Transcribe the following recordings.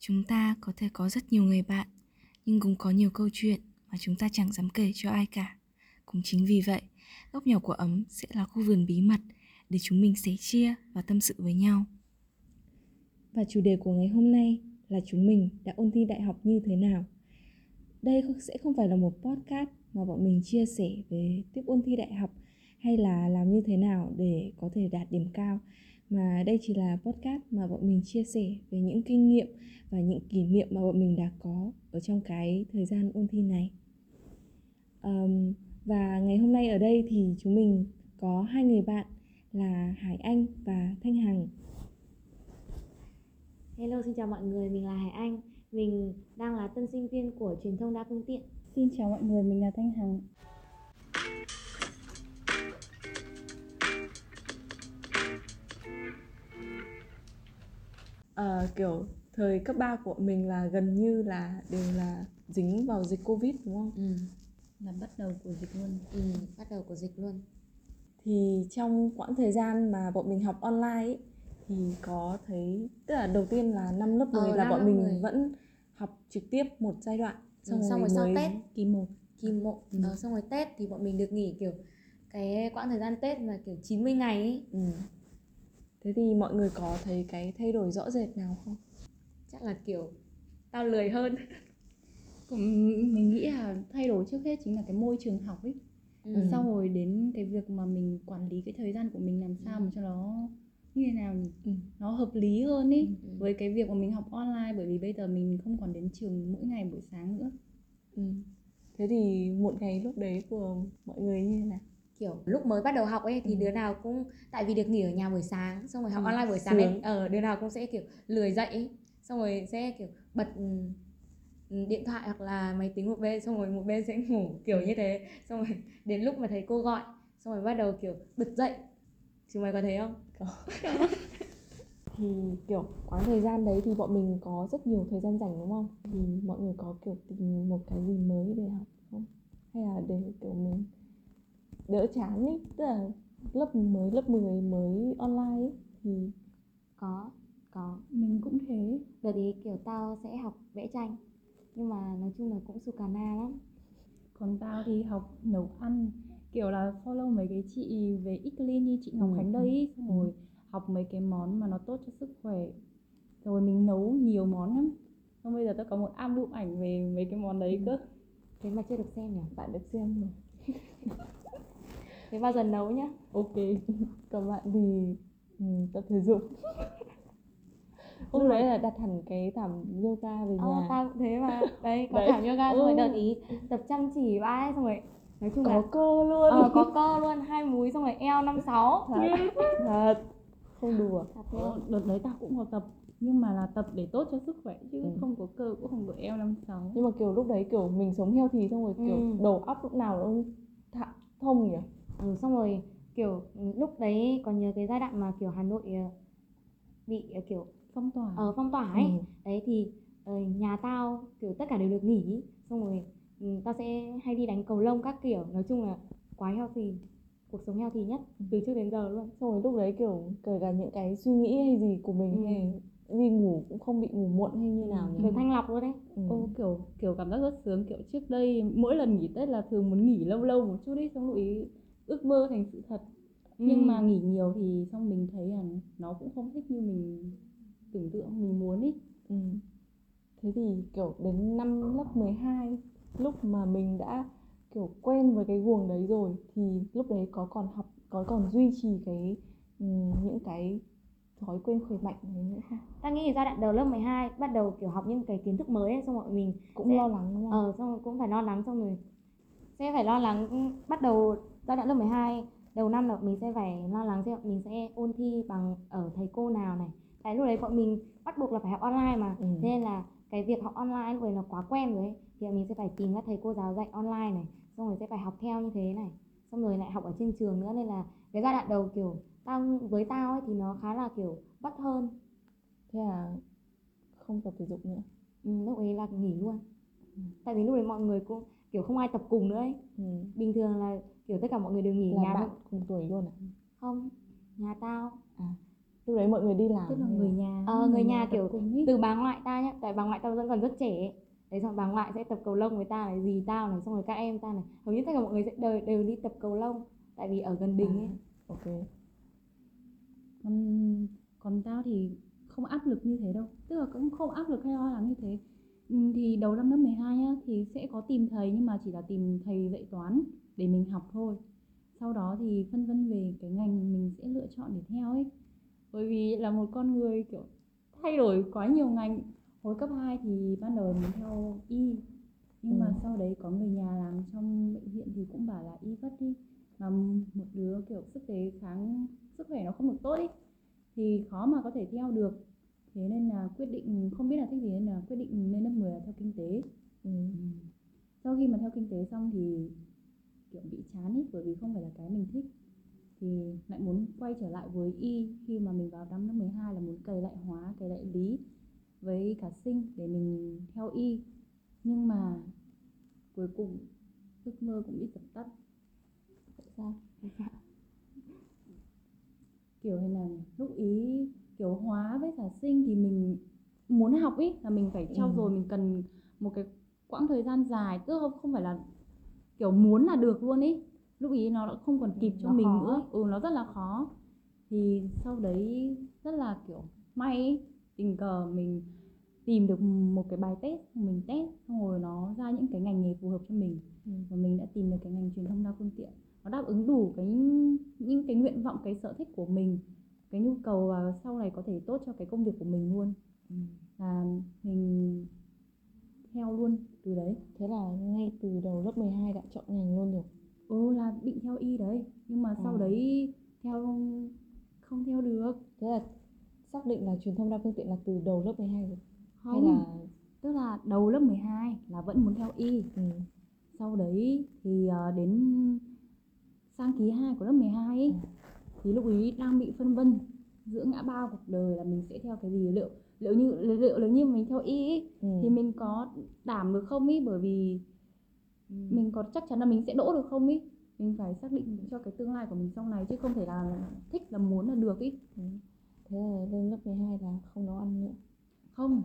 Chúng ta có thể có rất nhiều người bạn, nhưng cũng có nhiều câu chuyện mà chúng ta chẳng dám kể cho ai cả. Cũng chính vì vậy, góc nhỏ của ấm sẽ là khu vườn bí mật để chúng mình sẻ chia và tâm sự với nhau. Và chủ đề của ngày hôm nay là chúng mình đã ôn thi đại học như thế nào. Đây sẽ không phải là một podcast mà bọn mình chia sẻ về tiếp ôn thi đại học hay là làm như thế nào để có thể đạt điểm cao mà đây chỉ là podcast mà bọn mình chia sẻ về những kinh nghiệm và những kỷ niệm mà bọn mình đã có ở trong cái thời gian ôn thi này. Um, và ngày hôm nay ở đây thì chúng mình có hai người bạn là Hải Anh và Thanh Hằng. Hello xin chào mọi người, mình là Hải Anh. Mình đang là tân sinh viên của truyền thông đa phương tiện. Xin chào mọi người, mình là Thanh Hằng uh, kiểu thời cấp 3 của mình là gần như là đều là dính vào dịch covid đúng không? Ừ. Là bắt đầu của dịch luôn. Ừ, bắt đầu của dịch luôn. Thì trong quãng thời gian mà bọn mình học online ấy, thì có thấy tức là đầu tiên là năm lớp 10 ờ, là bọn mình 10. vẫn học trực tiếp một giai đoạn xong, ừ, xong rồi, sau Tết kỳ 1 kỳ 1 ừ. ờ, xong rồi Tết thì bọn mình được nghỉ kiểu cái quãng thời gian Tết mà kiểu 90 ngày ấy. Ừ thế thì mọi người có thấy cái thay đổi rõ rệt nào không chắc là kiểu tao lười hơn mình nghĩ là thay đổi trước hết chính là cái môi trường học ấy ừ. sau rồi đến cái việc mà mình quản lý cái thời gian của mình làm sao ừ. mà cho nó như thế nào? Ừ. nó hợp lý hơn ý ừ. với cái việc mà mình học online bởi vì bây giờ mình không còn đến trường mỗi ngày buổi sáng nữa ừ. thế thì một ngày lúc đấy của mọi người như thế nào kiểu lúc mới bắt đầu học ấy thì ừ. đứa nào cũng tại vì được nghỉ ở nhà buổi sáng xong rồi học ừ. online buổi sáng ấy ở ờ, đứa nào cũng sẽ kiểu lười dậy ấy. xong rồi sẽ kiểu bật ừ, ừ, điện thoại hoặc là máy tính một bên xong rồi một bên sẽ ngủ kiểu như thế xong rồi đến lúc mà thầy cô gọi xong rồi bắt đầu kiểu bật dậy chúng mày có thấy không thì kiểu quãng thời gian đấy thì bọn mình có rất nhiều thời gian rảnh đúng không thì mọi người có kiểu tìm một cái gì mới để học không hay là để kiểu mình đỡ chán ý. Tức là lớp mới lớp 10 mới online ý, thì có có. Mình cũng thế. Đợt ý kiểu tao sẽ học vẽ tranh. Nhưng mà nói chung là cũng su cà na lắm. Còn tao thì học nấu ăn. Kiểu là follow mấy cái chị về ít clean như chị Ngọc ừ. Khánh đây ý, xong ừ. rồi học mấy cái món mà nó tốt cho sức khỏe. Rồi mình nấu nhiều món lắm. Xong bây giờ tao có một album ảnh về mấy cái món đấy ừ. cơ. Thế mà chưa được xem nhỉ? Bạn được xem rồi thế bao giờ nấu nhá? Ok. Còn bạn thì ừ, tập thể dục. Hôm đấy là đặt hẳn cái thảm yoga về ờ, nhà. tao cũng thế mà. Đấy có đấy. thảm yoga xong rồi đợt ý tập chăm chỉ vãi xong rồi nói chung có là cơ luôn. Ờ, có cơ luôn hai múi xong rồi eo năm sáu. Thật thật. không đùa. Ờ, đợt đấy tao cũng có tập nhưng mà là tập để tốt cho sức khỏe chứ ừ. không có cơ cũng không có eo năm sáu. Nhưng mà kiểu lúc đấy kiểu mình sống heo thì xong rồi kiểu ừ. đầu óc lúc nào cũng thông nhỉ ừ, xong rồi kiểu lúc đấy còn nhớ cái giai đoạn mà kiểu hà nội ờ, bị ờ, kiểu phong tỏa ở uh, phong tỏa ấy ừ. đấy thì uh, nhà tao kiểu tất cả đều được nghỉ xong rồi um, tao sẽ hay đi đánh cầu lông các kiểu nói chung là quá heo thì cuộc sống heo thì nhất ừ. từ trước đến giờ luôn xong rồi lúc đấy kiểu kể cả những cái suy nghĩ hay gì của mình ừ. hay đi ngủ cũng không bị ngủ muộn hay như nào nhỉ? Được thanh lọc luôn đấy. Ừ. Ô, kiểu kiểu cảm giác rất sướng kiểu trước đây mỗi lần nghỉ Tết là thường muốn nghỉ lâu lâu một chút đi xong lúc ý ước mơ thành sự thật ừ. nhưng mà nghỉ nhiều thì xong mình thấy là nó cũng không thích như mình tưởng tượng mình muốn ý ừ. thế thì kiểu đến năm lớp 12 lúc mà mình đã kiểu quen với cái guồng đấy rồi thì lúc đấy có còn học có còn duy trì cái những cái thói quen khỏe mạnh đấy nữa không? Ta nghĩ giai đoạn đầu lớp 12 bắt đầu kiểu học những cái kiến thức mới ấy, xong rồi mình cũng sẽ, lo lắng đúng không? Ờ xong rồi cũng phải lo lắng xong rồi sẽ phải lo lắng bắt đầu giai đoạn lớp 12 đầu năm là mình sẽ phải lo lắng xem mình sẽ ôn thi bằng ở thầy cô nào này cái lúc đấy bọn mình bắt buộc là phải học online mà ừ. nên là cái việc học online lúc đấy nó quá quen rồi ấy. thì mình sẽ phải tìm các thầy cô giáo dạy online này xong rồi sẽ phải học theo như thế này xong rồi lại học ở trên trường nữa nên là cái giai đoạn đầu kiểu tao với tao ấy thì nó khá là kiểu vắt hơn thế là không tập thể dục nữa ừ, lúc ấy là nghỉ luôn ừ. tại vì lúc đấy mọi người cũng kiểu không ai tập cùng nữa ấy. Ừ. bình thường là kiểu tất cả mọi người đều nghỉ là nhà bạn cùng tuổi luôn à? Không nhà tao. À lúc đấy mọi người đi làm tức là hay người nhà. Ờ, người nhà tập kiểu từ bà ngoại ta nhá tại bà ngoại tao vẫn còn rất trẻ ấy. đấy xong bà ngoại sẽ tập cầu lông với ta này dì tao này xong rồi các em ta này. Hầu như tất cả mọi người sẽ đều, đều đi tập cầu lông tại vì ở gần đình ấy. ok. Còn còn tao thì không áp lực như thế đâu. Tức là cũng không áp lực hay lo lắng như thế. Ừ, thì đầu năm lớp 12 nhá thì sẽ có tìm thầy nhưng mà chỉ là tìm thầy dạy toán để mình học thôi. Sau đó thì phân vân về cái ngành mình sẽ lựa chọn để theo ấy. Bởi vì là một con người kiểu thay đổi quá nhiều ngành. Hồi cấp 2 thì ban đầu mình theo y nhưng mà Ừ. sau đấy có người nhà làm trong bệnh viện thì cũng bảo là y vất đi mà một đứa kiểu sức đề kháng sức khỏe nó không được tốt ý thì khó mà có thể theo được thế nên là quyết định không biết là thích gì nên là quyết định lên lớp 10 là theo kinh tế. Ừ. sau khi mà theo kinh tế xong thì kiểu bị chán ý bởi vì không phải là cái mình thích. Thì lại muốn quay trở lại với y khi mà mình vào năm lớp 12 là muốn cày lại hóa cày lại lý với cả sinh để mình theo y. Nhưng mà cuối cùng ước mơ cũng bị dập tắt. Tại sao? Kiểu như là lúc ý kiểu hóa với cả sinh thì mình muốn học ý là mình phải trau Ừ. dồi mình cần một cái quãng thời gian dài tức không không phải là kiểu muốn là được luôn ý. Lúc ý nó đã không còn kịp cho Nó mình khó nữa. ừ nó rất là khó. Thì sau đấy rất là kiểu may ý, tình cờ mình tìm được một cái bài test mình test xong rồi nó ra những cái ngành nghề phù hợp cho mình. Ừ. và mình đã tìm được cái ngành truyền thông đa phương tiện. Nó đáp ứng đủ cái những cái nguyện vọng cái sở thích của mình cái nhu cầu và sau này có thể tốt cho cái công việc của mình luôn Ừ. là mình theo luôn từ đấy thế là ngay từ đầu lớp 12 đã chọn ngành luôn rồi ừ là định theo y đấy nhưng mà sau Ừ. đấy theo không theo được thế là xác định là truyền thông đa phương tiện là từ đầu lớp 12 rồi không hay là tức là đầu lớp 12 là vẫn muốn theo y ừ. sau đấy thì ờ, đến sang ký 2 của lớp 12 ấy, Ừ. thì lúc ấy đang bị phân vân giữa ngã ba cuộc đời là mình sẽ theo cái gì? Liệu liệu như liệu nếu như mình theo y ấy, Ừ. thì mình có đảm được không ý bởi vì mình có chắc chắn là mình sẽ đỗ được không ý mình phải xác định cho cái tương lai của mình sau này chứ không thể là thích là muốn là được ý Ừ. thế là lên lớp 12 là không nấu ăn nữa. Không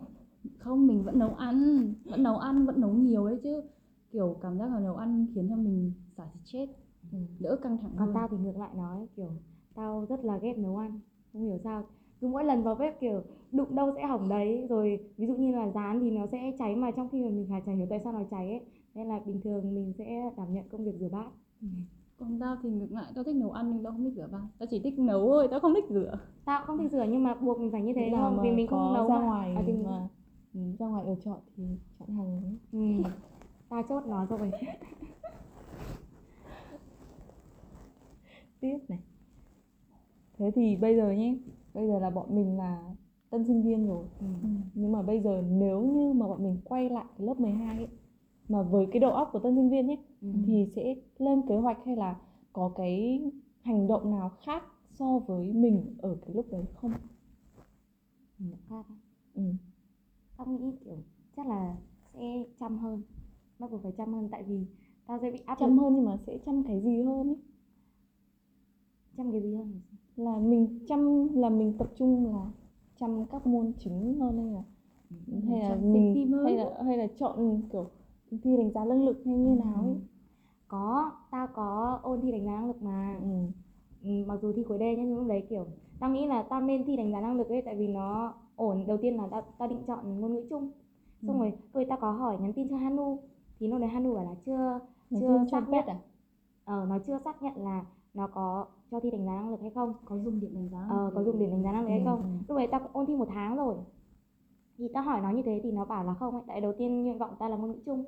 không mình vẫn nấu ăn vẫn nấu ăn vẫn nấu nhiều đấy chứ. Kiểu cảm giác là nấu ăn khiến cho mình xả stress ừ. đỡ căng thẳng còn hơn. tao thì ngược lại nói kiểu tao rất là ghét nấu ăn không hiểu sao. Cứ mỗi lần vào bếp kiểu đụng đâu sẽ hỏng đấy. Rồi ví dụ như là rán thì nó sẽ cháy mà trong khi mà mình chả hiểu tại sao nó cháy ấy? Nên là bình thường mình sẽ đảm nhận công việc rửa bát. Còn tao thì ngược lại tao thích nấu ăn nhưng tao không thích rửa bát. Tao chỉ thích nấu thôi tao không thích rửa. Tao cũng không thích rửa nhưng mà buộc mình phải như thế không? vì mình không nấu ra mà. ngoài À, thì mà ừ, ra ngoài ở chọn thì chọn hàng ấy. ừ. tao chốt nó rồi. Tiếp này thế thì bây giờ nhé bây giờ là bọn mình là tân sinh viên rồi. Ừ. nhưng mà bây giờ nếu như mà bọn mình quay lại lớp 12 ấy mà với cái đầu óc của tân sinh viên nhé Ừ. thì sẽ lên kế hoạch hay là có cái hành động nào khác so với mình ở cái lúc đấy không? Ừ, khác ừ. tao nghĩ kiểu chắc là sẽ chăm hơn. Bắt buộc phải chăm hơn tại vì tao sẽ bị áp chăm lực hơn nhưng mà sẽ chăm cái gì hơn ấy? Chăm cái gì hơn là mình chăm là mình tập trung là chăm các môn chính hơn hay là hay là mình hay là hay là chọn kiểu thi đánh giá năng lực hay như nào ấy. Có tao có ôn thi đánh giá năng lực mà. Ừ. ừ, mặc dù thi cuối D nhá nhưng lúc đấy kiểu tao nghĩ là tao nên thi đánh giá năng lực ấy tại vì nó ổn. Đầu tiên là tao, tao định chọn ngôn ngữ chung. Xong Ừ. rồi tôi tao có hỏi nhắn tin cho Hanu. Thì lúc đấy Hanu bảo là chưa Nhắn chưa xác nhận. à? Ờ nó chưa xác nhận là thi đánh giá năng lực hay không? Có dùng điểm đánh giá ờ, có dùng để đánh giá năng lực hay Ừ, không? ừ. lúc đấy tao cũng ôn thi một tháng rồi. Thì tao hỏi nó như thế thì nó bảo là không ấy tại đầu tiên nguyện vọng tao là ngôn ngữ chung.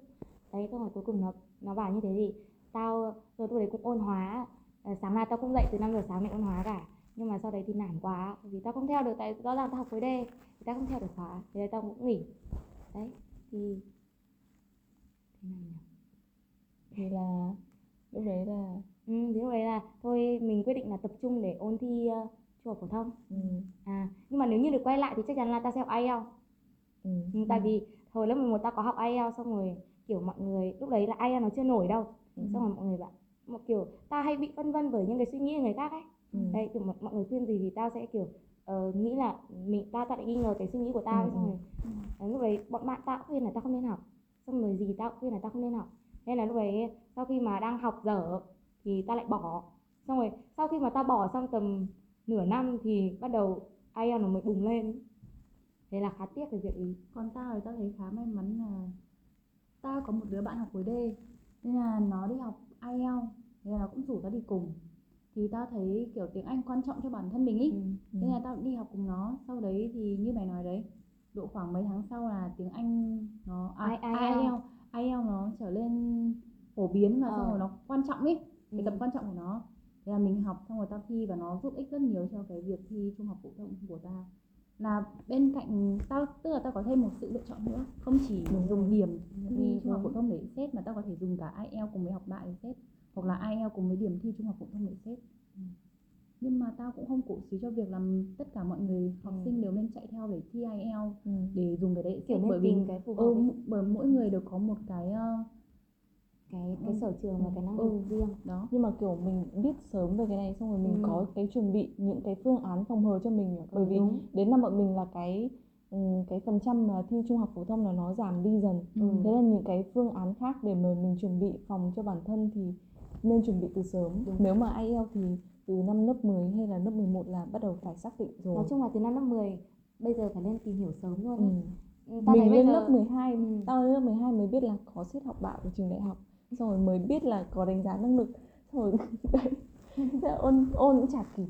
Đấy xong rồi cuối cùng nó nó bảo như thế thì tao rồi lúc đấy cũng ôn hóa. Ờ, sáng nay tao cũng dậy từ 5 giờ sáng để ôn hóa cả. Nhưng mà sau đấy thì nản quá vì tao không theo được tại rõ ràng tao học với D thì tao không theo được khóa. Thế nên tao cũng nghỉ. Đấy thì thế nào nhỉ thì là lúc đấy là ừ, thì lúc đấy là thôi mình quyết định là tập trung để ôn thi uh, trung học phổ thông ừ. à nhưng mà nếu như được quay lại thì chắc chắn là tao sẽ học IELTS Ừ. Ừ, tại vì hồi lớp 11 tao có học IELTS xong rồi kiểu mọi người lúc đấy là IELTS nó chưa nổi đâu Ừ. xong rồi mọi người bảo một kiểu tao hay bị phân vân bởi những cái suy nghĩ của người khác ấy Ừ. đấy kiểu mọi, người khuyên gì thì tao sẽ kiểu ờ, nghĩ là mình ta ta lại nghi ngờ cái suy nghĩ của tao Ừ, xong ừ. rồi đấy, lúc đấy bọn bạn tao cũng khuyên là tao không nên học xong rồi gì tao cũng khuyên là tao không nên học nên là lúc đấy sau khi mà đang học dở thì tao lại bỏ. Xong rồi sau khi mà tao bỏ xong tầm nửa năm thì bắt đầu IELTS nó mới bùng lên. Thế là khá tiếc cái việc ý. Còn tao thì tao thấy khá may mắn là tao có một đứa bạn học khối D nên là nó đi học IELTS nên là nó cũng rủ tao đi cùng. Thì tao thấy kiểu tiếng Anh quan trọng cho bản thân mình ý. Ừ. nên là tao cũng đi học cùng nó. Sau đấy thì như mày nói đấy độ khoảng mấy tháng sau là tiếng Anh nó à. IELTS IELTS nó trở lên phổ biến và Ờ. xong rồi nó quan trọng ý cái Ừ. tầm quan trọng của nó thế là mình học xong rồi tao thi và nó giúp ích rất nhiều cho cái việc thi trung học phổ thông của tao là bên cạnh tao tức là tao có thêm một sự lựa chọn nữa không chỉ Đúng dùng điểm Ừ, thi trung học phổ thông để xét mà tao có thể dùng cả IELTS cùng với học bạ để xét hoặc là IELTS cùng với điểm thi trung học phổ thông để xét nhưng mà tao cũng không cổ suý cho việc làm tất cả mọi người học Ừ. sinh đều nên chạy theo để thi IELTS Ừ. để dùng cái đấy kiểu bởi vì cái phù hợp ừ, bởi mỗi người đều có một cái ờ, cái cái Ừ. sở trường và cái năng Ừ. lực riêng đó nhưng mà kiểu mình biết sớm về cái này xong rồi mình Ừ. có cái chuẩn bị những cái phương án phòng hờ cho mình bởi vì đúng. đến năm bọn mình là cái ừ, cái phần trăm mà thi trung học phổ thông là nó giảm đi dần Ừ. thế là những cái phương án khác để mà mình chuẩn bị phòng cho bản thân thì nên chuẩn bị từ sớm Đúng. nếu mà IELTS thì từ năm lớp 10 hay là lớp 11 là bắt đầu phải xác định rồi nói chung là từ năm lớp 10 bây giờ phải lên tìm hiểu sớm luôn ừ. Ừ, thấy mình lên giờ- lớp 12 Ừ. tao lên lớp 12 mới biết là có xét học bạ của trường đại học rồi mới biết là có đánh giá năng lực. Rồi đấy ôn ôn cũng chả kịp.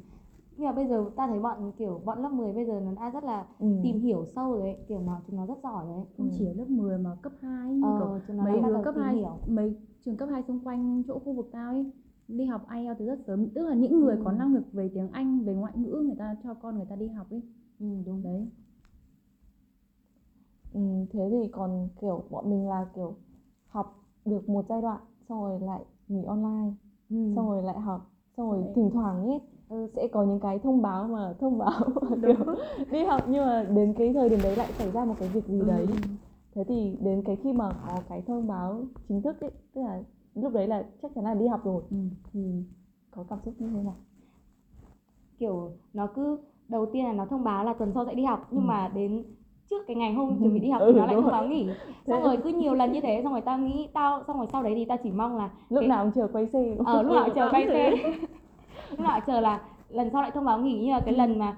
Nhưng mà bây giờ ta thấy bọn kiểu bọn lớp 10 bây giờ nó đã rất là ừ. tìm hiểu sâu rồi ấy kiểu nó chúng nó rất giỏi rồi ấy. Không Ừ. chỉ ở lớp 10 mà cấp 2 như kiểu ờ, nó mấy đứa cấp tìm 2 hiểu. mấy trường cấp 2 xung quanh chỗ khu vực tao ấy đi học IELTS từ rất sớm. Tức là những người có Ừ. năng lực về tiếng Anh về ngoại ngữ người ta cho con người ta đi học ấy. Ừ, đúng. Đấy. Ừ, thế thì còn kiểu bọn mình là kiểu học được một giai đoạn xong rồi lại nghỉ online ừ. xong rồi lại học xong rồi Đấy. thỉnh thoảng ấy ừ, sẽ có những cái thông báo mà thông báo kiểu đi học nhưng mà đến cái thời điểm đấy lại xảy ra một cái việc gì đấy thế thì đến cái khi mà có cái thông báo chính thức ấy tức là lúc đấy là chắc chắn là đi học rồi Ừ. thì có cảm xúc như thế nào kiểu nó cứ đầu tiên là nó thông báo là tuần sau sẽ đi học nhưng Ừ. mà đến trước cái ngày hôm chuẩn bị đi học Ừ, thì nó lại rồi. báo nghỉ xong rồi cứ nhiều lần như thế xong rồi tao nghĩ tao xong rồi sau đấy thì tao chỉ mong là lúc Cái- nào cũng chờ quay xe ờ lúc nào không? chờ quay xe lúc nào chờ là lần sau lại thông báo nghỉ như là cái lần mà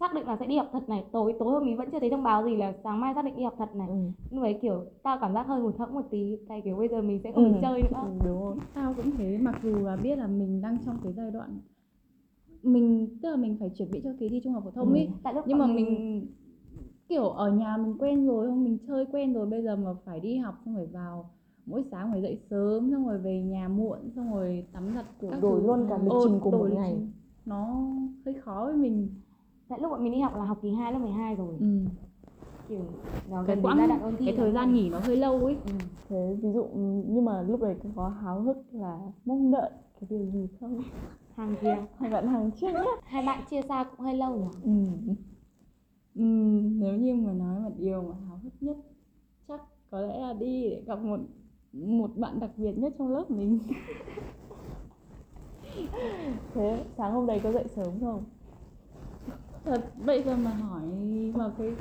xác định là sẽ đi học thật này tối tối hôm ý vẫn chưa thấy thông báo gì là sáng mai xác định đi học thật này ừ. lúc đấy kiểu tao cảm giác hơi hụt hẫng một tí tại kiểu bây giờ mình sẽ không Ừ. được chơi nữa ừ, đúng rồi tao cũng thế mặc dù là biết là mình đang trong cái giai đoạn mình tức là mình phải chuẩn bị cho kỳ thi trung học phổ thông Ừ. ấy tại lúc nhưng mà bọn mình kiểu ở nhà mình quen rồi không mình chơi quen rồi bây giờ mà phải đi học xong rồi vào mỗi sáng phải dậy sớm xong rồi về nhà muộn xong rồi tắm giặt Kiểu các đổi thứ. luôn cả lịch Ờ, trình của một ngày. nó hơi khó với mình tại lúc bọn mình đi học là học kỳ 2 lớp 12 rồi ừ. kiểu nó cái gần quãng giai đoạn ôn thi cái thời gian nghỉ nó hơi lâu ấy ừ. thế ví dụ ừ, nhưng mà lúc đấy có háo hức là mong đợi cái điều gì không hàng kia hai bạn hàng trước nhá hai bạn chia xa cũng hơi lâu nhỉ ừ. Ừ, nếu như mà nói một điều mà háo hức nhất chắc có lẽ là đi để gặp một một bạn đặc biệt nhất trong lớp mình. Thế sáng hôm đấy có dậy sớm không? Thật bây giờ mà hỏi vào cái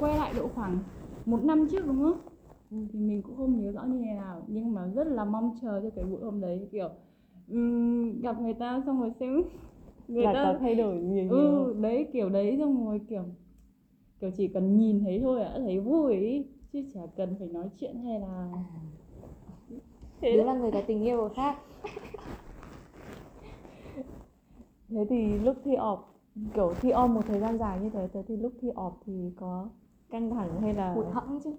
quay lại độ khoảng một năm trước đúng không? Ừ. thì mình cũng không nhớ rõ như thế nào nhưng mà rất là mong chờ cho cái buổi hôm đấy kiểu ừm, gặp người ta xong rồi xem người là ta có thay đổi nhiều ừ đấy kiểu đấy xong rồi kiểu kiểu chỉ cần nhìn thấy thôi đã thấy vui ý. chứ chả cần phải nói chuyện hay là Đứa là người có tình yêu khác thế thì lúc thi ọp kiểu thi om một thời gian dài như thế thế thì lúc thi ọp thì có căng thẳng hay là hụt hẫng chứ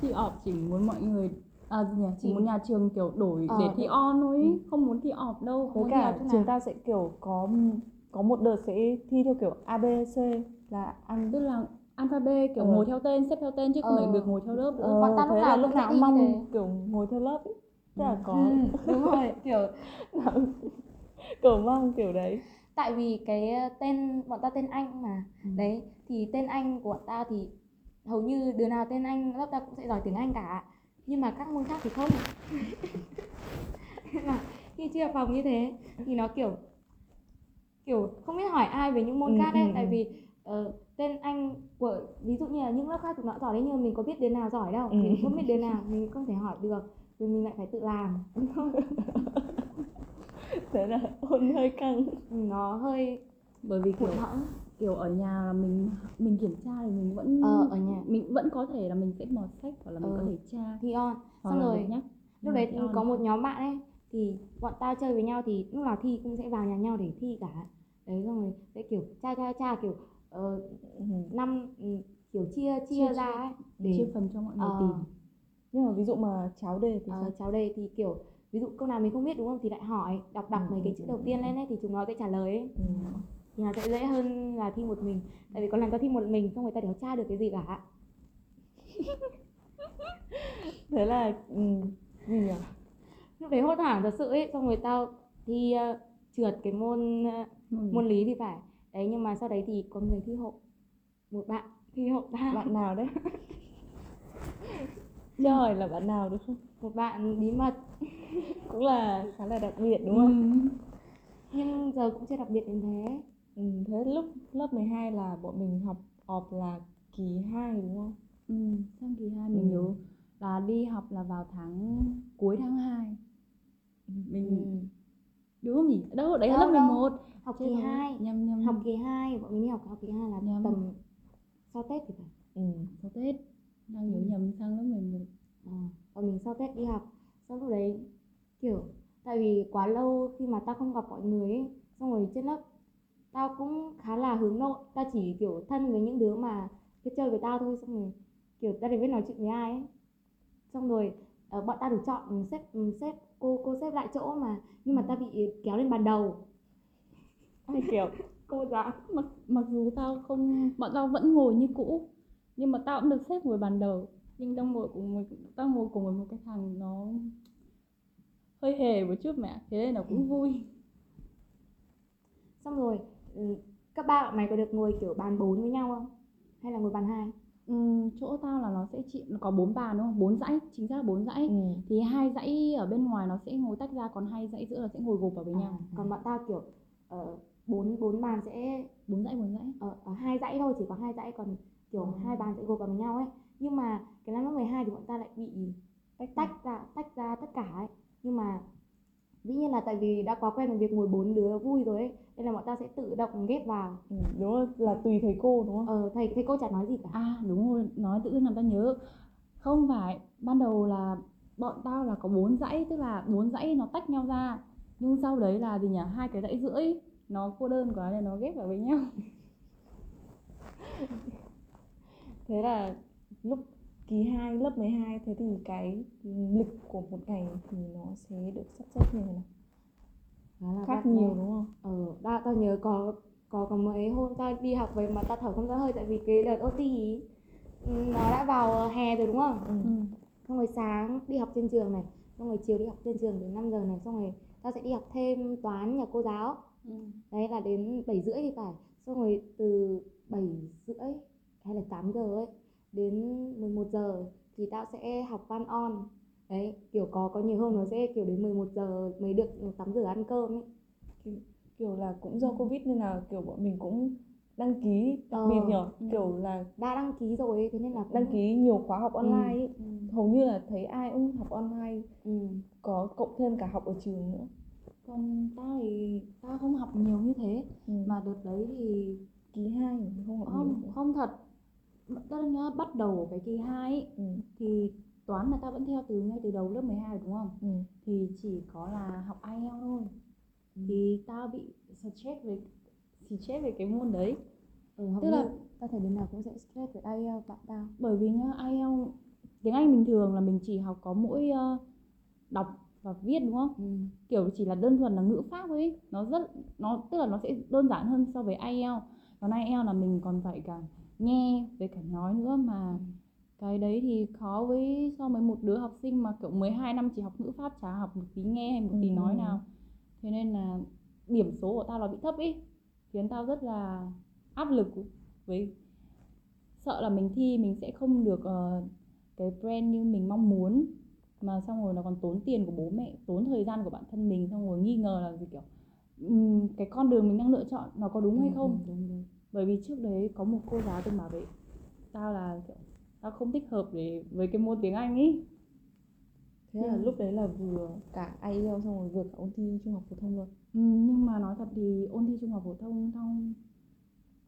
thi ọp chỉ muốn mọi người à gì nhỉ? chỉ Chỉ- muốn nhà trường kiểu đổi Ờ, để thi on thôi ý. không muốn thi ọp đâu với cả chúng ta sẽ kiểu có có một đợt sẽ thi theo kiểu ABC là ăn tức là alphabet kiểu Ờ. ngồi theo tên xếp theo tên chứ không Ờ. phải được ngồi theo lớp nữa ờ, bọn ta lúc thế nào lúc nào cũng mong thế. kiểu ngồi theo lớp ấy. tức là có ừ, đúng rồi kiểu kiểu mong kiểu đấy tại vì cái tên bọn ta tên anh mà Ừ. đấy thì tên anh của ta thì hầu như đứa nào tên anh lớp ta cũng sẽ giỏi tiếng anh cả nhưng mà các môn khác thì không Nên là khi chia phòng như thế thì nó kiểu kiểu không biết hỏi ai về những môn Ừ, khác ấy ừ, tại ừ. vì ờ, tên anh của ví dụ như là những lớp khác chúng nó giỏi đấy nhưng mà mình có biết đứa nào giỏi đâu. Ừ. mình không biết đứa nào mình không thể hỏi được rồi mình lại phải tự làm. Thế là ôn hơi căng. Nó hơi bởi vì kiểu hẫng kiểu ở nhà là mình mình kiểm tra thì mình vẫn ờ, ở nhà. mình vẫn có thể là mình sẽ mò sách hoặc là mình Ờ. có thể tra. thi on. Hoặc xong rồi nhắc lúc đấy có một nhóm bạn ấy thì bọn tao chơi với nhau thì lúc nào thi cũng sẽ vào nhà nhau để thi cả. Đấy xong rồi sẽ kiểu tra tra tra kiểu ờ, Ừ. năm ừ, kiểu chia chia Chia- ra chia- ấy chia để phần cho mọi người ờ, tìm. Nhưng mà ví dụ mà cháo đề thì ờ, sao? cháu đây thì kiểu ví dụ câu nào mình không biết đúng không? Thì lại hỏi đọc đọc Ừ, mấy cái chữ đầu tiên lên ấy thì chúng nó sẽ trả lời ấy. Ừ. thì nó sẽ dễ hơn là thi một mình tại vì có lần tao thi một mình xong người ta đéo tra được cái gì cả. Thế là ừ, gì nhỉ? Lúc đấy hốt hoảng thật sự ấy xong rồi tao thi ờ, trượt cái môn ờ, Ừ. môn lý thì phải đấy nhưng mà sau đấy thì có người thi hộ. Một bạn thi hộ ta. Bạn nào đấy? Hỏi là bạn nào được không? Một bạn bí mật. Cũng là khá là đặc biệt đúng không? Ừ. nhưng giờ cũng chưa đặc biệt đến thế. Ừ. thế lúc lớp 12 là bọn mình học họp là kỳ 2 đúng không? Ừ, sang kỳ 2 mình Ừ. nhớ là đi học là vào tháng cuối tháng 2 mình ừ. Đúng không nhỉ? Đâu, đấy là Đâu, lớp đâu. 11 học Chết kỳ rồi. 2 Nhầm nhầm học kỳ 2 bọn mình đi học học kỳ 2 là Nhầm. tầm sau Tết thì phải ừ. Sau Tết Đang nhớ Ừ. nhầm sang lớp 11 Ờ, bọn mình sau Tết đi học xong lúc đấy kiểu tại vì quá lâu khi mà tao không gặp mọi người ấy xong rồi trên lớp tao cũng khá là hướng nội tao chỉ kiểu thân với những đứa mà cái chơi với tao thôi xong rồi kiểu tao đều biết nói chuyện với ai ấy xong rồi ờ, bọn tao được chọn xếp xếp cô cô xếp lại chỗ mà nhưng mà tao bị kéo lên bàn đầu. Ai kiểu cô giáo mặc, mặc dù tao không Bọn tao vẫn ngồi như cũ Nhưng mà tao cũng được xếp ngồi bàn đầu. Nhưng tao ngồi cùng một, tao ngồi cùng với một cái thằng nó hơi hề một chút mẹ Thế nên là cũng vui. Xong rồi ừ, các ba bọn mày có được ngồi kiểu bàn 4 với nhau không? Hay là ngồi bàn 2 Ừm, chỗ tao là nó sẽ chỉ nó có bốn bàn đúng không? Bốn dãy, chính xác là bốn dãy. ừ. Thì hai dãy ở bên ngoài nó sẽ ngồi tách ra, còn hai dãy giữa là sẽ ngồi gộp vào với nhau. À, còn bọn tao kiểu ờ, bốn bốn bàn sẽ Bốn dãy, bốn dãy. ở, ở hai dãy thôi chỉ có hai dãy còn kiểu Ừ. hai bàn sẽ gộp vào với nhau ấy nhưng mà cái năm lớp 12 thì bọn ta lại bị tách tách ra tách ra tất cả ấy nhưng mà dĩ nhiên là tại vì đã quá quen với việc ngồi bốn đứa vui rồi ấy nên là bọn ta sẽ tự động ghép vào ừ. đúng rồi là tùy thầy cô đúng không ờ thầy thầy cô chả nói gì cả À đúng rồi, nói tự dưng làm tao nhớ. Không phải, ban đầu là bọn tao là có bốn dãy, tức là bốn dãy nó tách nhau ra. Nhưng sau đấy là gì nhỉ? Hai cái dãy rưỡi nó cô đơn quá nên nó ghép vào với nhau. thế là lúc kỳ 2 lớp 12 thế thì cái lịch của một ngày thì nó sẽ được sắp xếp như thế nào Đó là khác nhiều đúng không ờ tao tao nhớ có có có mấy hôm tao đi học về mà tao thở không ra hơi tại vì cái đợt OT ý, ừ, nó đã vào hè rồi đúng không ừ. Ừ. xong rồi sáng đi học trên trường này xong rồi chiều đi học trên trường đến 5 giờ này xong rồi tao sẽ đi học thêm toán nhà cô giáo Ừ. đấy là đến 7 rưỡi thì phải xong rồi từ 7 rưỡi hay là 8 giờ ấy đến 11 giờ thì tao sẽ học văn on đấy kiểu có có nhiều hôm nó sẽ kiểu đến 11 giờ mới được tắm rửa ăn cơm ấy kiểu là cũng do covid nên là kiểu bọn mình cũng đăng ký đặc Ờ, biệt nhở ừ. kiểu là đã đăng ký rồi ấy, thế nên là cũng- đăng ký nhiều khóa học online ấy. ừ, hầu như là thấy ai cũng học online ừ. có cộng thêm cả học ở trường nữa Còn tao thì tao không học nhiều như thế. ừ. Mà đợt đấy thì kỳ 2 mình không học không nhiều không thật tao nhớ bắt đầu cái kỳ 2 ấy, ừ. thì toán là tao vẫn theo từ ngay từ đầu lớp 12 rồi đúng không? Ừ. thì chỉ có là học IELTS thôi. Ừ. thì tao bị stress về stress về cái môn đấy. Ừ, Tức là- tao thấy đứa nào cũng sẽ stress với IELTS bạn tao. Bởi vì nhá IELTS tiếng Anh bình thường là mình chỉ học có mỗi ờ, đọc và viết đúng không? Ừ. kiểu chỉ là đơn thuần là ngữ pháp ấy. Nó rất nó tức là nó sẽ đơn giản hơn so với IELTS. Còn IELTS là mình còn phải cả nghe với cả nói nữa mà cái đấy thì khó với so với một đứa học sinh mà kiểu 12 năm chỉ học ngữ pháp chả học một tí nghe hay một tí Ừ. nói nào thế nên là điểm số của tao là bị thấp ý khiến tao rất là áp lực với sợ là mình thi mình sẽ không được ờ, cái brand như mình mong muốn mà xong rồi nó còn tốn tiền của bố mẹ tốn thời gian của bản thân mình xong rồi nghi ngờ là gì kiểu ừm, cái con đường mình đang lựa chọn nó có đúng hay Ừ, không ừ, đúng, đúng. Bởi vì trước đấy có một cô giáo từng bảo vệ tao là kiểu tao không thích hợp để với cái môn tiếng Anh ý. Thế là Ừ. lúc đấy là vừa cả IELTS xong rồi vừa cả ôn thi trung học phổ thông luôn. Ừ, nhưng mà nói thật thì ôn thi trung học phổ thông tao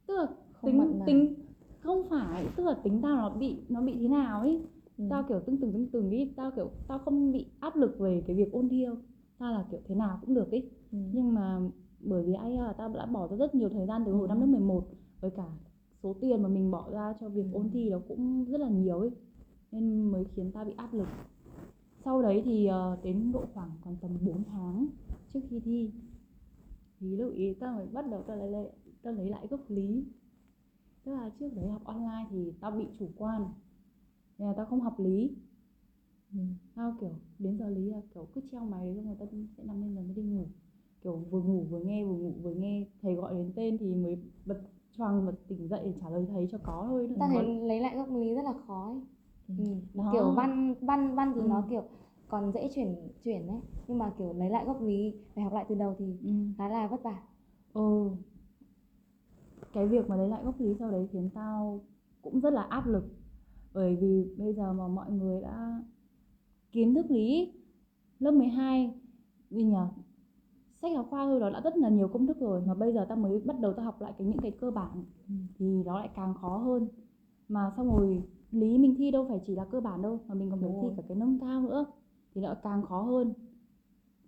tức là Không tính tính không phải tức là tính tao nó bị nó bị thế nào ấy Ừ. tao kiểu tưng từng tưng từng ý. Tao kiểu tao không bị áp lực về cái việc ôn thi đâu. Tao là kiểu thế nào cũng được ý. Ừ. nhưng mà bởi vì IELTS là tao đã bỏ ra rất nhiều thời gian từ hồi Ừ. năm lớp 11 với cả số tiền mà mình bỏ ra cho việc Ừ. ôn thi nó cũng rất là nhiều ấy nên mới khiến tao bị áp lực sau đấy thì ờ, đến độ khoảng còn tầm 4 tháng trước khi thi thì lúc ý tao mới bắt đầu tao lấy lại tao lấy lại gốc lý tức là trước đấy học online thì tao bị chủ quan nên là tao không học lý Ừ. tao kiểu đến giờ lý là kiểu cứ treo máy đấy xong rồi tao sẽ nằm lên rồi mới đi ngủ kiểu vừa ngủ vừa nghe vừa ngủ vừa nghe thầy gọi đến tên thì mới bật choàng bật tỉnh dậy để trả lời thầy cho có thôi ta Còn- thấy lấy lại gốc lý rất là khó ấy. Ừ. Ừ. Đó. kiểu văn văn văn thì Ừ. nó kiểu còn dễ chuyển chuyển đấy nhưng mà kiểu lấy lại gốc lý phải học lại từ đầu thì ừ. khá là vất vả ừ cái việc mà lấy lại gốc lý sau đấy khiến tao cũng rất là áp lực bởi vì bây giờ mà mọi người đã kiến thức lý lớp 12 gì nhỉ sách giáo khoa thôi đó đã rất là nhiều công thức rồi mà bây giờ tao mới bắt đầu tao học lại cái những cái cơ bản Ừ. thì nó lại càng khó hơn mà xong rồi lý mình thi đâu phải chỉ là cơ bản đâu mà mình còn phải thi cả cái nâng cao nữa thì nó càng khó hơn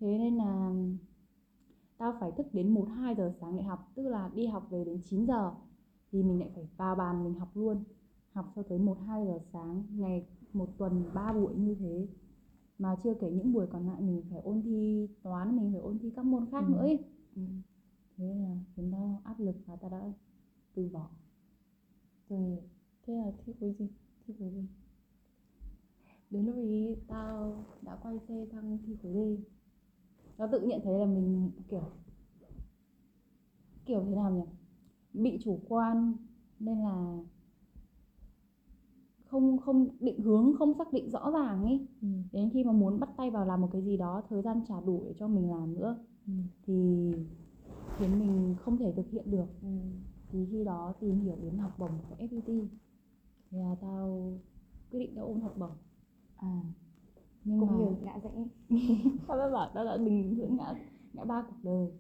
thế nên là tao phải thức đến 1 2 giờ sáng để học, tức là đi học về đến 9 giờ thì mình lại phải vào bàn mình học luôn. Học cho tới 1 2 giờ sáng, ngày một tuần 3 buổi như thế. Mà chưa kể những buổi còn lại mình phải ôn thi toán, mình phải ôn thi các môn khác Ừ. nữa ấy. ừ. Thế là khiến tao áp lực và tao đã từ bỏ. rồi thế là thi khối gì thi khối gì Đến lúc ý tao đã quay xe sang thi khối D. Tao tự nhận thấy là mình kiểu kiểu thế nào nhỉ? Bị chủ quan nên là không không định hướng không xác định rõ ràng ấy. Ừ. đến khi mà muốn bắt tay vào làm một cái gì đó thời gian chả đủ để cho mình làm nữa Ừ. thì khiến mình không thể thực hiện được. Ừ. thì khi đó tìm hiểu đến học bổng của FPT thì là tao quyết định tao ôn học bổng. À. Nhưng cũng mà nhiều ngã rẽ. Tao đã bảo tao đã mình giữa ngã ngã ba cuộc đời.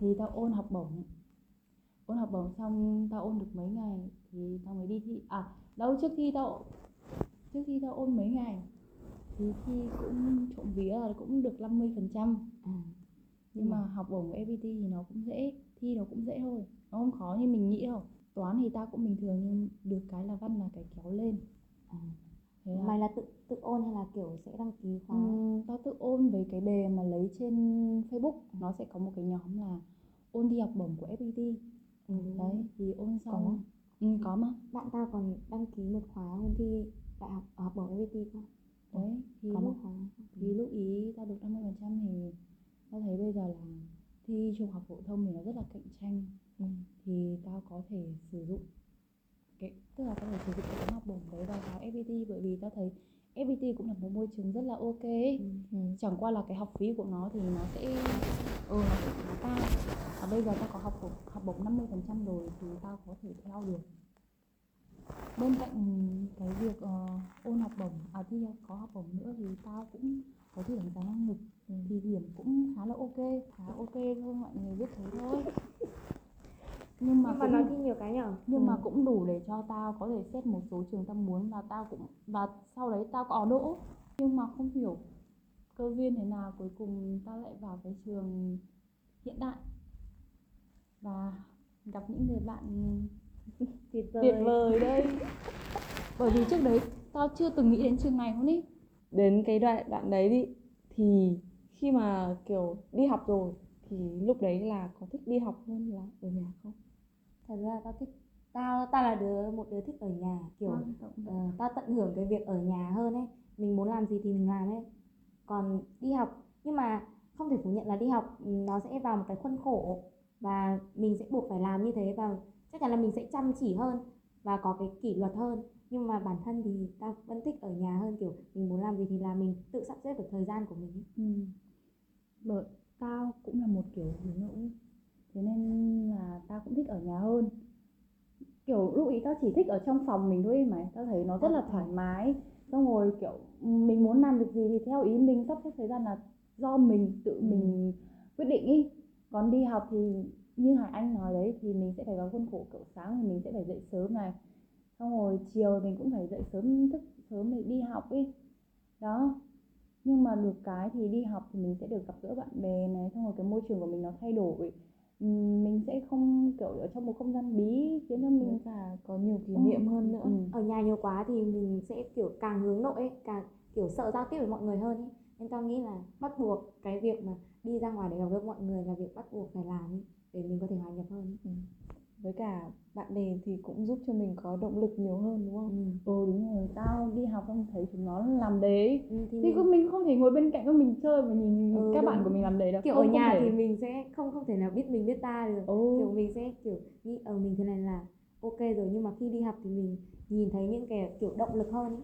Thì tao ôn học bổng. Ôn học bổng xong tao ôn được mấy ngày thì tao mới đi thi à đâu trước khi tao trước khi tao ôn mấy ngày thì thi cũng trộm vía là cũng được 50% phần trăm. À nhưng mà học bổng của FPT thì nó cũng dễ thi nó cũng dễ thôi. Nó không khó như mình nghĩ đâu. Toán thì tao cũng bình thường nhưng được cái là văn là cái kéo lên. À. thế là mày là tự tự ôn hay là kiểu sẽ đăng ký khóa? Ừm, tao tự ôn với cái đề mà lấy trên Facebook. Nó sẽ có một cái nhóm là ôn thi học bổng của FPT ừ. đấy thì ôn xong ừ, có mà. Bạn tao còn đăng ký một khóa ôn thi đại học ở học bổng FPT cơ. Đấy thì có lúc một khóa. Thì lúc ý tao được 50% thì tao thấy bây giờ là thi trung học phổ thông thì nó rất là cạnh tranh. Ừ. thì tao có thể sử dụng cái tức là có thể sử dụng cái học bổng đấy vào vào FPT bởi vì tao thấy FPT cũng là một môi trường rất là ok ấy. Ừ. chẳng qua là cái học phí của nó thì nó sẽ ừ nó sẽ khá cao và bây giờ tao có học bổng học bổng 50 phần trăm rồi thì tao có thể theo được bên cạnh cái việc ờ, ôn học bổng à thi có học bổng nữa thì tao cũng có thi đánh giá năng lực Ừ. thì điểm cũng khá là ok khá ok thôi mọi người biết thế thôi nhưng mà nhưng mà cũng, nói thi nhiều cái nhở? nhưng mà Ừ. cũng đủ để cho tao có thể xét một số trường tao muốn và tao cũng và sau đấy tao có đỗ. Nhưng mà không hiểu cơ duyên thế nào cuối cùng tao lại vào cái trường hiện đại. Và gặp những người bạn tuyệt tuyệt vời đây bởi vì trước đấy tao chưa từng nghĩ đến trường này luôn ý. Đến cái đoạn đoạn đấy đi thì khi mà kiểu đi học rồi thì lúc đấy là có thích đi học hơn là ở nhà không thật ra tao thích tao tao là đứa một đứa thích ở nhà kiểu vậy. ờ, tao tận hưởng cái việc ở nhà hơn ấy mình muốn làm gì thì mình làm ấy còn đi học nhưng mà không thể phủ nhận là đi học ừ, nó sẽ vào một cái khuôn khổ và mình sẽ buộc phải làm như thế và chắc chắn là mình sẽ chăm chỉ hơn và có cái kỷ luật hơn nhưng mà bản thân thì tao vẫn thích ở nhà hơn kiểu mình muốn làm gì thì làm mình tự sắp xếp được thời gian của mình ấy. ừ. bởi tao cũng là một kiểu hướng nội thế nên là tao cũng thích ở nhà hơn. Kiểu lúc ý tao chỉ thích ở trong phòng mình thôi mà tao thấy nó rất là thoải mái. Xong rồi kiểu mình muốn làm việc gì thì theo ý mình sắp xếp thời gian là do mình tự mình quyết định ý. Còn đi học thì như Hải Anh nói đấy thì mình sẽ phải vào khuôn khổ kiểu sáng thì mình sẽ phải dậy sớm này. Xong rồi chiều mình cũng phải dậy sớm thức sớm để đi học ý. Đó. Nhưng mà được cái thì đi học thì mình sẽ được gặp gỡ bạn bè này xong rồi cái môi trường của mình nó thay đổi mình sẽ không kiểu ở trong một không gian bí khiến cho mình cả có nhiều kỷ niệm hơn nữa Ừ. ở nhà nhiều quá thì mình sẽ kiểu càng hướng nội ấy, càng kiểu sợ giao tiếp với mọi người hơn ấy. nên tao nghĩ là bắt buộc cái việc mà đi ra ngoài để gặp gỡ mọi người là việc bắt buộc phải làm ấy, để mình có thể hòa nhập hơn ấy. Với cả bạn bè thì cũng giúp cho mình có động lực nhiều hơn đúng không Ừ. ừ đúng rồi tao đi học xong thấy chúng nó làm đề Ừ, thì thì mình, mình không thể ngồi bên cạnh của mình chơi và nhìn Ừ, các đúng. bạn của mình làm đề đâu kiểu không, ở không nhà thể. thì mình sẽ không không thể nào biết mình biết ta được ừ. kiểu mình sẽ kiểu nghĩ ở mình thế này là ok rồi nhưng mà khi đi học thì mình nhìn thấy những cái kiểu động lực hơn ấy.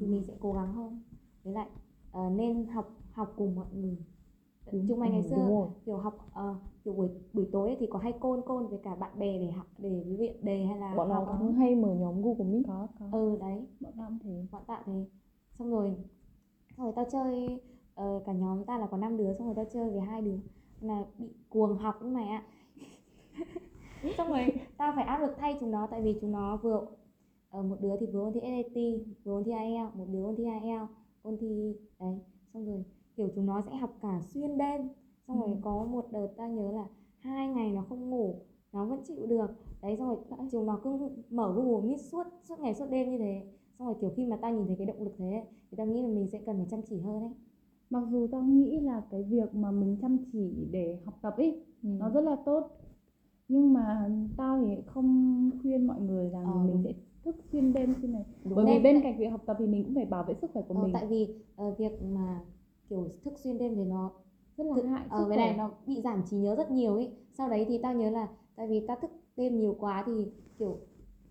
thì mình sẽ cố gắng hơn với lại ờ, nên học học cùng mọi người chúng mày ngày Ừ, xưa kiểu học ờ, kiểu buổi buổi tối ấy thì có hay côn côn với cả bạn bè để học để luyện đề hay là bọn nó học cũng hay mở nhóm Google Meet. Có có. Ừ đấy. Bọn tao thế. Bọn tạ thế. Xong rồi xong rồi tao chơi ờ, cả nhóm ta là có 5 đứa xong rồi tao chơi với hai đứa. Là bị cuồng học nhưng mày ạ. Xong rồi tao phải áp lực thay chúng nó tại vì chúng nó vừa ờ, một đứa thì vừa ôn thi SAT vừa ôn thi IELTS một đứa ôn thi IELTS ôn thi đấy. Xong rồi kiểu chúng nó sẽ học cả xuyên đêm xong rồi có một đợt ta nhớ là hai ngày nó không ngủ nó vẫn chịu được. Đấy xong rồi chúng nó cứ mở Google Meet suốt suốt ngày suốt đêm như thế. Xong rồi kiểu khi mà tao nhìn thấy cái động lực thế ấy, thì tao nghĩ là mình sẽ cần phải chăm chỉ hơn ấy. Mặc dù tao nghĩ là cái việc mà mình chăm chỉ để học tập ấy ừ. nó rất là tốt. Nhưng mà tao thì không khuyên mọi người rằng Ờ, mình đúng. sẽ thức xuyên đêm xuyên này. Đúng bởi vì bên cạnh việc học tập thì mình cũng phải bảo vệ sức khỏe của ờ, mình. tại vì ờ, việc mà kiểu thức xuyên đêm thì nó rất là hại ở sức cái này nó bị giảm trí nhớ rất nhiều ấy sau đấy thì tao nhớ là tại vì tao thức đêm nhiều quá thì kiểu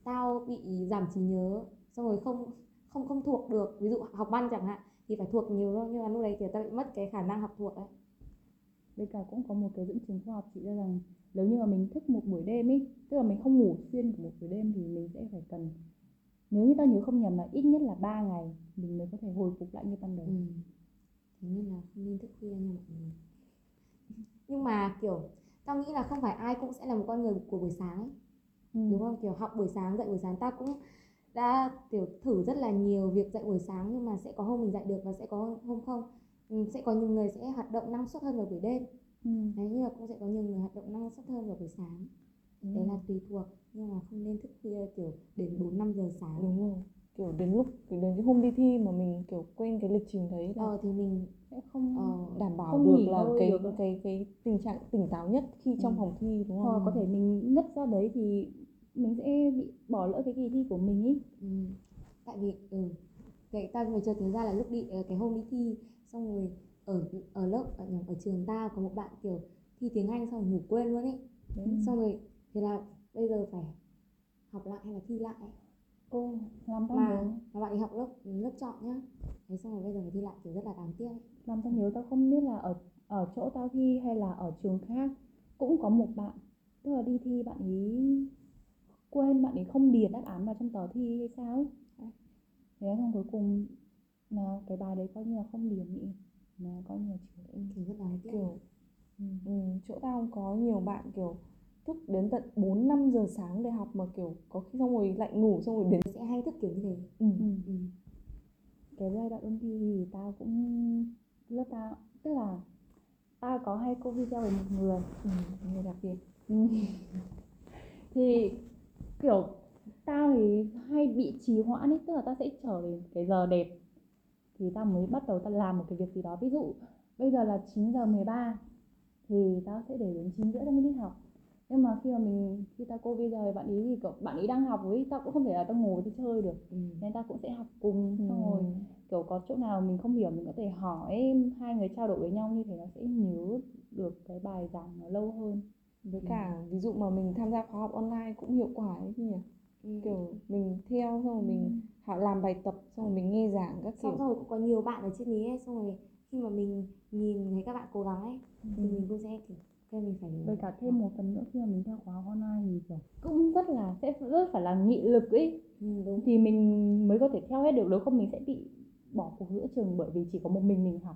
tao bị giảm trí nhớ xong rồi không không không thuộc được ví dụ học văn chẳng hạn thì phải thuộc nhiều thôi nhưng mà lúc đấy kiểu tao bị mất cái khả năng học thuộc ấy Bên cả cũng có một cái dẫn chứng khoa học chỉ ra rằng nếu như mà mình thức một buổi đêm ý, tức là mình không ngủ xuyên của một buổi đêm thì mình sẽ phải cần nếu như tao nhớ không nhầm là ít nhất là 3 ngày mình mới có thể hồi phục lại như ban đầu. ừ. Thế nên là không nên thức khuya nha mọi người. Nhưng mà kiểu tao nghĩ là không phải ai cũng sẽ là một con người của buổi sáng ấy. Ừ. đúng không? Kiểu học buổi sáng dậy buổi sáng. Ta cũng đã kiểu thử rất là nhiều việc dậy buổi sáng nhưng mà sẽ có hôm mình dậy được và sẽ có hôm không. Ừ, sẽ có nhiều người sẽ hoạt động năng suất hơn vào buổi đêm. Ừ. đấy nhưng mà cũng sẽ có nhiều người hoạt động năng suất hơn vào buổi sáng. Ừ. đấy là tùy thuộc nhưng mà không nên thức khuya kiểu đến bốn năm giờ sáng. Đúng rồi kiểu đến lúc đến cái hôm đi thi mà mình kiểu quên cái lịch trình đấy là ờ thì mình Sẽ không ờ, đảm bảo không được là cái được cái cái tình trạng tỉnh táo nhất khi trong Ừ. phòng thi đúng hoặc là không? có thể mình ngất ra đấy thì mình sẽ bị bỏ lỡ cái kỳ thi của mình ý. ừ. tại vì ừ cái ta mới chợt nhớ ra là lúc đi ờ, cái hôm đi thi xong rồi ở ở lớp ở, nhầm, ở trường ta có một bạn kiểu thi tiếng Anh xong rồi ngủ quên luôn ấy Đấy. xong rồi thế là bây giờ phải học lại hay là thi lại ấy. Ô, làm tao mà nhớ. mà bạn ấy học lớp lớp chọn nhá. Thế xong rồi bây giờ phải thi lại kiểu rất là đáng tiếc. Làm tao nhớ tao không biết là ở ở chỗ tao thi hay là ở trường khác cũng có một bạn tức là đi thi bạn ấy quên bạn ấy không điền đáp án vào trong tờ thi hay sao ấy. Thế xong cuối cùng là cái bài đấy coi như là không điền nhỉ là coi như là kiểu rất đáng tiếc. Kiểu ừ. ừ, chỗ tao có nhiều bạn kiểu thức đến tận 4 5 giờ sáng để học mà kiểu có khi xong rồi lại ngủ xong rồi đến sẽ hay thức kiểu như thế ừ. Ừ. ừ. cái giai đoạn ôn thi thì tao cũng lớp tao tức là tao có hay cô video với một người Ừ, người đặc biệt Ừ. thì kiểu tao thì hay bị trì hoãn ấy tức là tao sẽ chờ đến cái giờ đẹp thì tao mới bắt đầu tao làm một cái việc gì đó ví dụ bây giờ là 9 giờ 13 thì tao sẽ để đến 9 rưỡi tao mới đi học nhưng mà khi mà mình khi tao cô bây giờ bạn ấy thì kiểu bạn ấy đang học ấy tao cũng không thể là tao ngồi tao chơi được Ừ. nên tao cũng sẽ học cùng xong Ừ. rồi kiểu có chỗ nào mình không hiểu mình có thể hỏi hai người trao đổi với nhau như thế nó sẽ nhớ được cái bài giảng nó lâu hơn với cả ví dụ mà mình tham gia khóa học online cũng hiệu quả ấy nhỉ Ừ. kiểu mình theo xong rồi mình họ làm bài tập xong rồi mình nghe giảng các xong kiểu rồi cũng có nhiều bạn ở trên ý ấy xong rồi khi mà mình nhìn thấy các bạn cố gắng ấy thì Ừ. mình cũng sẽ kiểu ok mình phải với cả thêm một phần nữa khi mà mình theo khóa online thì kiểu cũng rất là sẽ rất phải là nghị lực ấy. Ừ, đúng. Thì mình mới có thể theo hết được nếu không mình sẽ bị bỏ cuộc giữa chừng bởi vì chỉ có một mình mình học.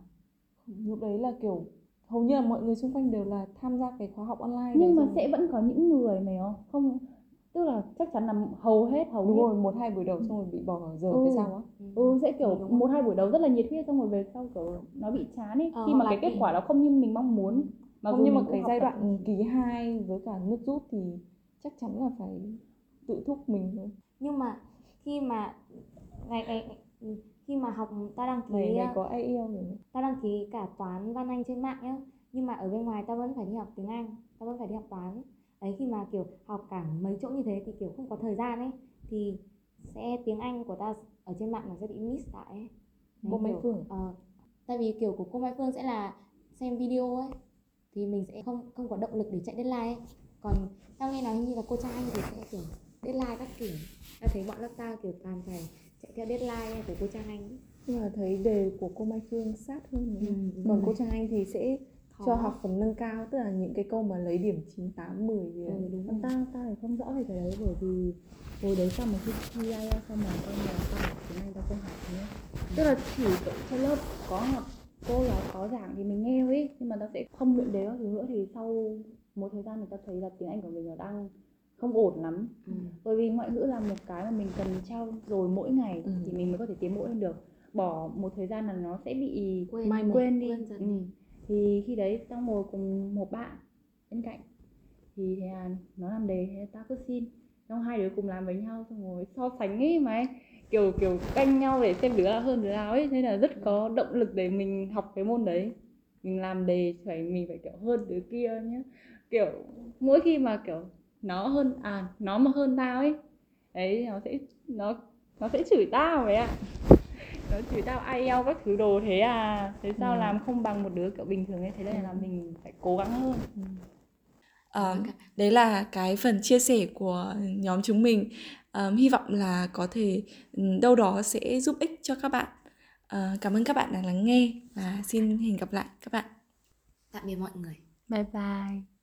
Lúc đấy là kiểu hầu như là mọi người xung quanh đều là tham gia cái khóa học online nhưng mà rồi. sẽ vẫn có những người mày không? Không tức là chắc chắn là hầu hết hầu đúng hết. rồi một hai buổi đầu xong rồi bị bỏ giờ Ừ. cái sao á. Ừ. Sẽ kiểu đúng một hai buổi đầu rất là nhiệt huyết xong rồi về sau kiểu nó bị chán ấy. Ờ, khi mà cái kết quả nó không như mình mong muốn mặc không nhưng mà cái giai tập. đoạn kỳ 2 với cả nước rút thì chắc chắn là phải tự thúc mình thôi. Nhưng mà khi mà ngày ngày khi mà học ta đăng ký này này ờ, có IELTS rồi tao đăng ký cả toán văn anh trên mạng nhá. Nhưng mà ở bên ngoài tao vẫn phải đi học tiếng anh tao vẫn phải đi học toán. Đấy khi mà kiểu học cả mấy chỗ như thế thì kiểu không có thời gian ấy thì sẽ tiếng anh của tao ở trên mạng nó sẽ bị miss lại ấy. Đấy, Cô Mai Phương ờ, tại vì kiểu của cô Mai Phương sẽ là xem video ấy thì mình sẽ không không có động lực để chạy deadline ấy. còn tao nghe nói như là cô Trang Anh thì sẽ kiểu deadline các kiểu tao thấy bọn lớp tao kiểu toàn phải chạy theo deadline của cô Trang Anh ấy. nhưng mà thấy đề của cô Mai Phương sát hơn? Ừ, còn ừ. cô Trang Anh thì sẽ Khó. cho học phần nâng cao tức là những cái câu mà lấy điểm 9, 8, 10 gì đấy. ừ, đúng còn rồi. tao tao thì không rõ về cái đấy bởi vì hồi đấy xong mà khi thi IELTS xong mà con nhà tao học tiếng Anh tao không học nữa tức là chỉ trên lớp có học cô giáo có giảng thì mình nghe ấy nhưng mà tao sẽ không luyện đề các thứ nữa thì sau một thời gian thì tao thấy là tiếng Anh của mình nó đang không ổn lắm Ừ. bởi vì ngoại ngữ là một cái mà mình cần trao dồi mỗi ngày Ừ. thì mình mới có thể tiến bộ lên được bỏ một thời gian là nó sẽ bị quên Mai một. quên đi quên dần ừ. thì khi đấy tao ngồi cùng một bạn bên cạnh thì nó làm đề tao cứ xin xong hai đứa cùng làm với nhau xong rồi so sánh ấy mày kiểu kiểu canh nhau để xem đứa nào hơn đứa nào ấy. Nên là rất có động lực để mình học cái môn đấy. Mình làm đề phải mình phải kiểu hơn đứa kia nhé kiểu mỗi khi mà kiểu nó hơn à nó mà hơn tao ấy đấy nó sẽ nó nó sẽ chửi tao vậy ạ. Nó chửi tao IELTS các thứ đồ thế à. Thế sao Ừ. làm không bằng một đứa kiểu bình thường ấy. Thế nên là mình phải cố gắng hơn. Ờ, đấy là cái phần chia sẻ của nhóm chúng mình Ờm, hy vọng là có thể ừm, đâu đó sẽ giúp ích cho các bạn. Ờ, cảm ơn các bạn đã lắng nghe và xin hẹn gặp lại các bạn. Tạm biệt mọi người. Bye bye